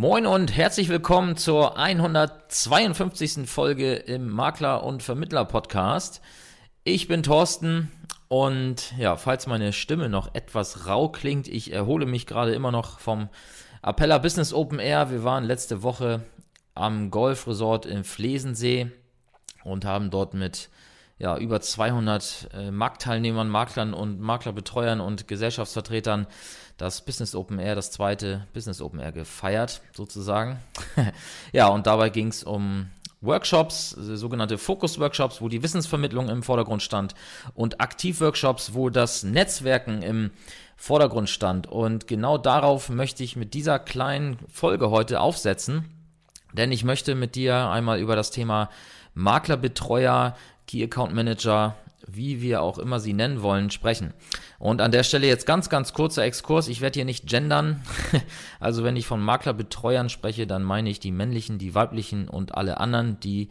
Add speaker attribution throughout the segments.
Speaker 1: Moin und herzlich willkommen zur 152. Folge im Makler- und Vermittler-Podcast. Ich bin Thorsten und ja, falls meine Stimme noch etwas rau klingt, ich erhole mich gerade immer noch vom Appella Business Open Air. Wir waren letzte Woche am Golfresort im Flesensee und haben dort mit ja, über 200 äh, Marktteilnehmern, Maklern und Maklerbetreuern und Gesellschaftsvertretern das Business Open Air, das zweite Business Open Air gefeiert, sozusagen. ja, und dabei ging es um Workshops, sogenannte Fokus-Workshops, wo die Wissensvermittlung im Vordergrund stand und Aktiv-Workshops, wo das Netzwerken im Vordergrund stand. Und genau darauf möchte ich mit dieser kleinen Folge heute aufsetzen, denn ich möchte mit dir einmal über das Thema Maklerbetreuer, Key Account Manager, wie wir auch immer sie nennen wollen, sprechen. Und an der Stelle jetzt ganz, ganz kurzer Exkurs. Ich werde hier nicht gendern. Also wenn ich von Maklerbetreuern spreche, dann meine ich die männlichen, die weiblichen und alle anderen, die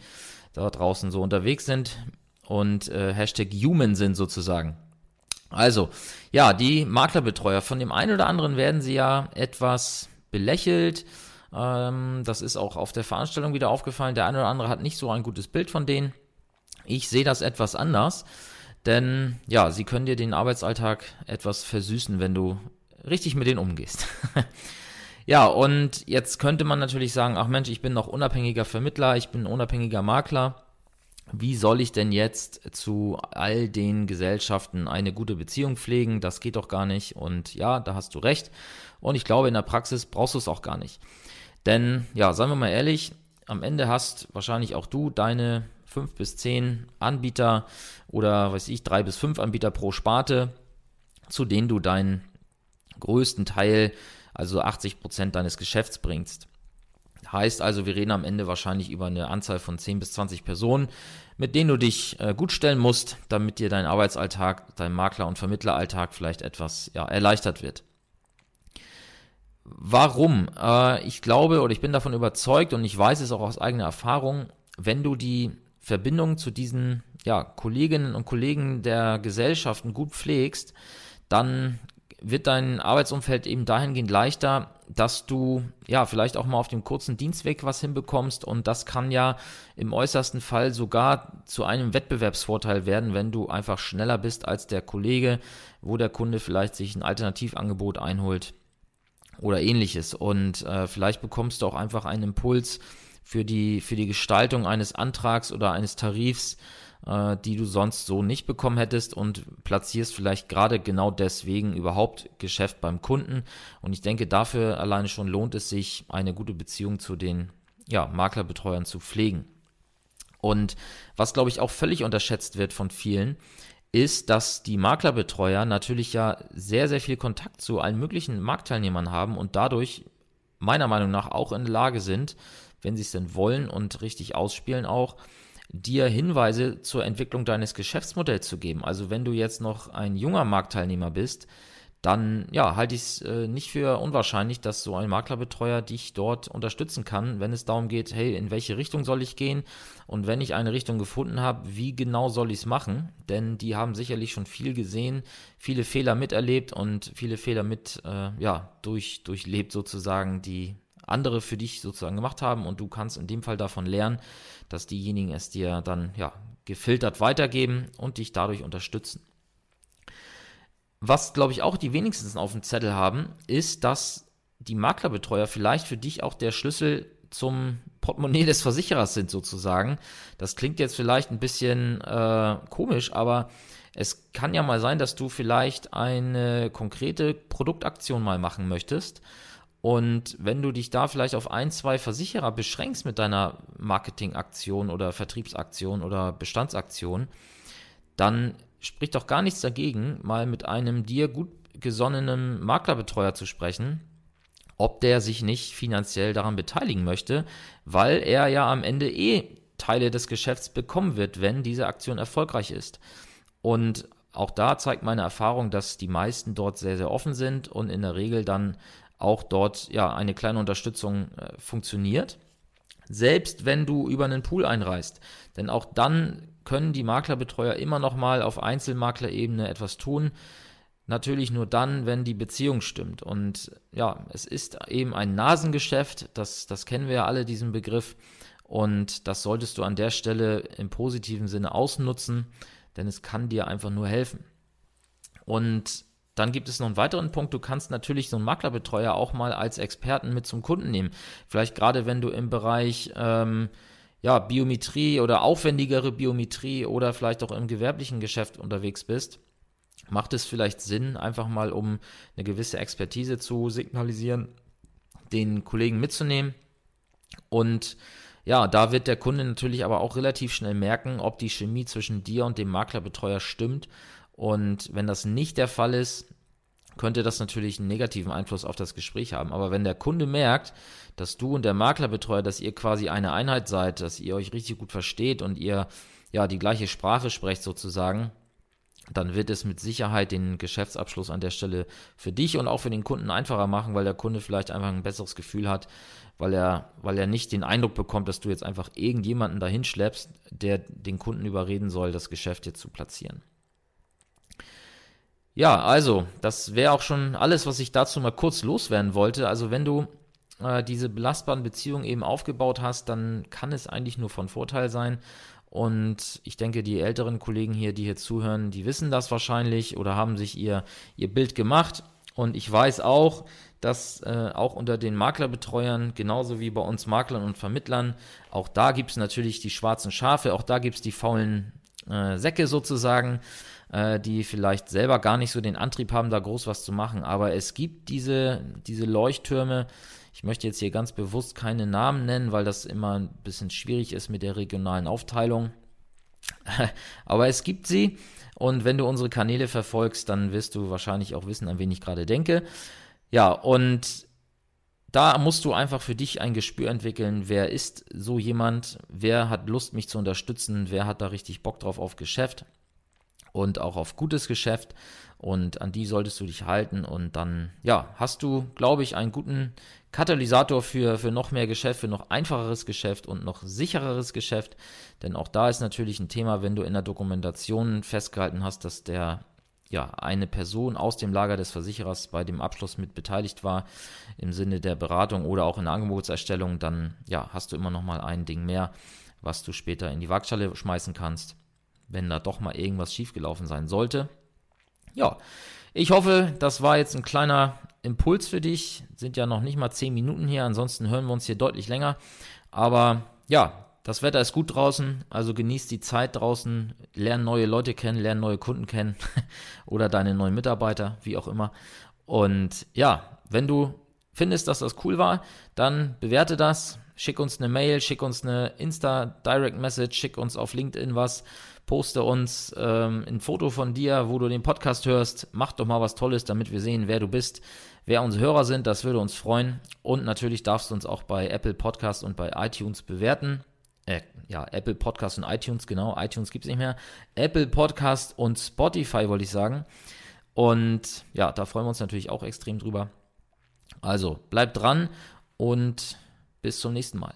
Speaker 1: da draußen so unterwegs sind und äh, Hashtag Human sind sozusagen. Also, ja, die Maklerbetreuer. Von dem einen oder anderen werden sie ja etwas belächelt. Ähm, das ist auch auf der Veranstaltung wieder aufgefallen. Der eine oder andere hat nicht so ein gutes Bild von denen. Ich sehe das etwas anders, denn ja, sie können dir den Arbeitsalltag etwas versüßen, wenn du richtig mit denen umgehst. ja, und jetzt könnte man natürlich sagen, ach Mensch, ich bin noch unabhängiger Vermittler, ich bin unabhängiger Makler. Wie soll ich denn jetzt zu all den Gesellschaften eine gute Beziehung pflegen? Das geht doch gar nicht. Und ja, da hast du recht. Und ich glaube, in der Praxis brauchst du es auch gar nicht. Denn, ja, seien wir mal ehrlich, am Ende hast wahrscheinlich auch du deine fünf bis zehn Anbieter oder weiß ich, drei bis fünf Anbieter pro Sparte, zu denen du deinen größten Teil, also 80 Prozent deines Geschäfts bringst. Heißt also, wir reden am Ende wahrscheinlich über eine Anzahl von 10 bis 20 Personen, mit denen du dich äh, gut stellen musst, damit dir dein Arbeitsalltag, dein Makler- und Vermittleralltag vielleicht etwas ja, erleichtert wird. Warum? Äh, ich glaube oder ich bin davon überzeugt und ich weiß es auch aus eigener Erfahrung, wenn du die Verbindung zu diesen ja, Kolleginnen und Kollegen der Gesellschaften gut pflegst, dann wird dein Arbeitsumfeld eben dahingehend leichter, dass du ja vielleicht auch mal auf dem kurzen Dienstweg was hinbekommst. Und das kann ja im äußersten Fall sogar zu einem Wettbewerbsvorteil werden, wenn du einfach schneller bist als der Kollege, wo der Kunde vielleicht sich ein Alternativangebot einholt oder ähnliches. Und äh, vielleicht bekommst du auch einfach einen Impuls, für die, für die Gestaltung eines Antrags oder eines Tarifs, äh, die du sonst so nicht bekommen hättest und platzierst vielleicht gerade genau deswegen überhaupt Geschäft beim Kunden. Und ich denke, dafür alleine schon lohnt es sich, eine gute Beziehung zu den ja, Maklerbetreuern zu pflegen. Und was, glaube ich, auch völlig unterschätzt wird von vielen, ist, dass die Maklerbetreuer natürlich ja sehr, sehr viel Kontakt zu allen möglichen Marktteilnehmern haben und dadurch meiner Meinung nach auch in der Lage sind, wenn sie es denn wollen und richtig ausspielen auch, dir Hinweise zur Entwicklung deines Geschäftsmodells zu geben. Also wenn du jetzt noch ein junger Marktteilnehmer bist, dann ja, halte ich es äh, nicht für unwahrscheinlich, dass so ein Maklerbetreuer dich dort unterstützen kann, wenn es darum geht, hey, in welche Richtung soll ich gehen? Und wenn ich eine Richtung gefunden habe, wie genau soll ich es machen? Denn die haben sicherlich schon viel gesehen, viele Fehler miterlebt und viele Fehler mit, äh, ja, durch, durchlebt sozusagen, die andere für dich sozusagen gemacht haben und du kannst in dem Fall davon lernen, dass diejenigen es dir dann ja gefiltert weitergeben und dich dadurch unterstützen. Was glaube ich auch die wenigsten auf dem Zettel haben, ist, dass die Maklerbetreuer vielleicht für dich auch der Schlüssel zum Portemonnaie des Versicherers sind sozusagen. Das klingt jetzt vielleicht ein bisschen äh, komisch, aber es kann ja mal sein, dass du vielleicht eine konkrete Produktaktion mal machen möchtest und wenn du dich da vielleicht auf ein, zwei Versicherer beschränkst mit deiner Marketingaktion oder Vertriebsaktion oder Bestandsaktion, dann spricht doch gar nichts dagegen, mal mit einem dir gut gesonnenen Maklerbetreuer zu sprechen, ob der sich nicht finanziell daran beteiligen möchte, weil er ja am Ende eh Teile des Geschäfts bekommen wird, wenn diese Aktion erfolgreich ist. Und auch da zeigt meine Erfahrung, dass die meisten dort sehr, sehr offen sind und in der Regel dann auch dort ja eine kleine Unterstützung äh, funktioniert. Selbst wenn du über einen Pool einreist. Denn auch dann können die Maklerbetreuer immer noch mal auf Einzelmaklerebene etwas tun. natürlich nur dann, wenn die Beziehung stimmt. Und ja, es ist eben ein Nasengeschäft, das, das kennen wir ja alle, diesen Begriff. Und das solltest du an der Stelle im positiven Sinne ausnutzen, denn es kann dir einfach nur helfen. Und dann gibt es noch einen weiteren Punkt. Du kannst natürlich so einen Maklerbetreuer auch mal als Experten mit zum Kunden nehmen. Vielleicht gerade wenn du im Bereich ähm, ja, Biometrie oder aufwendigere Biometrie oder vielleicht auch im gewerblichen Geschäft unterwegs bist, macht es vielleicht Sinn, einfach mal um eine gewisse Expertise zu signalisieren, den Kollegen mitzunehmen. Und ja, da wird der Kunde natürlich aber auch relativ schnell merken, ob die Chemie zwischen dir und dem Maklerbetreuer stimmt. Und wenn das nicht der Fall ist, könnte das natürlich einen negativen Einfluss auf das Gespräch haben. Aber wenn der Kunde merkt, dass du und der Maklerbetreuer, dass ihr quasi eine Einheit seid, dass ihr euch richtig gut versteht und ihr ja die gleiche Sprache sprecht sozusagen, dann wird es mit Sicherheit den Geschäftsabschluss an der Stelle für dich und auch für den Kunden einfacher machen, weil der Kunde vielleicht einfach ein besseres Gefühl hat, weil er, weil er nicht den Eindruck bekommt, dass du jetzt einfach irgendjemanden dahin schleppst, der den Kunden überreden soll, das Geschäft jetzt zu platzieren. Ja, also, das wäre auch schon alles, was ich dazu mal kurz loswerden wollte. Also, wenn du äh, diese belastbaren Beziehungen eben aufgebaut hast, dann kann es eigentlich nur von Vorteil sein. Und ich denke, die älteren Kollegen hier, die hier zuhören, die wissen das wahrscheinlich oder haben sich ihr, ihr Bild gemacht. Und ich weiß auch, dass äh, auch unter den Maklerbetreuern, genauso wie bei uns Maklern und Vermittlern, auch da gibt es natürlich die schwarzen Schafe, auch da gibt es die faulen äh, Säcke sozusagen äh, die vielleicht selber gar nicht so den Antrieb haben, da groß was zu machen. Aber es gibt diese, diese Leuchttürme. Ich möchte jetzt hier ganz bewusst keine Namen nennen, weil das immer ein bisschen schwierig ist mit der regionalen Aufteilung. Aber es gibt sie. Und wenn du unsere Kanäle verfolgst, dann wirst du wahrscheinlich auch wissen, an wen ich gerade denke. Ja, und da musst du einfach für dich ein Gespür entwickeln, wer ist so jemand, wer hat Lust, mich zu unterstützen, wer hat da richtig Bock drauf auf Geschäft und auch auf gutes Geschäft. Und an die solltest du dich halten. Und dann, ja, hast du, glaube ich, einen guten Katalysator für, für noch mehr Geschäft, für noch einfacheres Geschäft und noch sichereres Geschäft. Denn auch da ist natürlich ein Thema, wenn du in der Dokumentation festgehalten hast, dass der ja, eine Person aus dem Lager des Versicherers bei dem Abschluss mit beteiligt war, im Sinne der Beratung oder auch in der Angebotserstellung, dann ja, hast du immer noch mal ein Ding mehr, was du später in die Waagschale schmeißen kannst wenn da doch mal irgendwas schiefgelaufen sein sollte. Ja, ich hoffe, das war jetzt ein kleiner Impuls für dich. Sind ja noch nicht mal 10 Minuten hier, ansonsten hören wir uns hier deutlich länger. Aber ja, das Wetter ist gut draußen, also genießt die Zeit draußen, lern neue Leute kennen, lern neue Kunden kennen oder deine neuen Mitarbeiter, wie auch immer. Und ja, wenn du findest, dass das cool war, dann bewerte das, schick uns eine Mail, schick uns eine Insta Direct Message, schick uns auf LinkedIn was poste uns ähm, ein Foto von dir, wo du den Podcast hörst. Mach doch mal was Tolles, damit wir sehen, wer du bist, wer unsere Hörer sind. Das würde uns freuen. Und natürlich darfst du uns auch bei Apple Podcast und bei iTunes bewerten. Äh, ja, Apple Podcast und iTunes, genau. iTunes gibt es nicht mehr. Apple Podcast und Spotify, wollte ich sagen. Und ja, da freuen wir uns natürlich auch extrem drüber. Also, bleibt dran und bis zum nächsten Mal.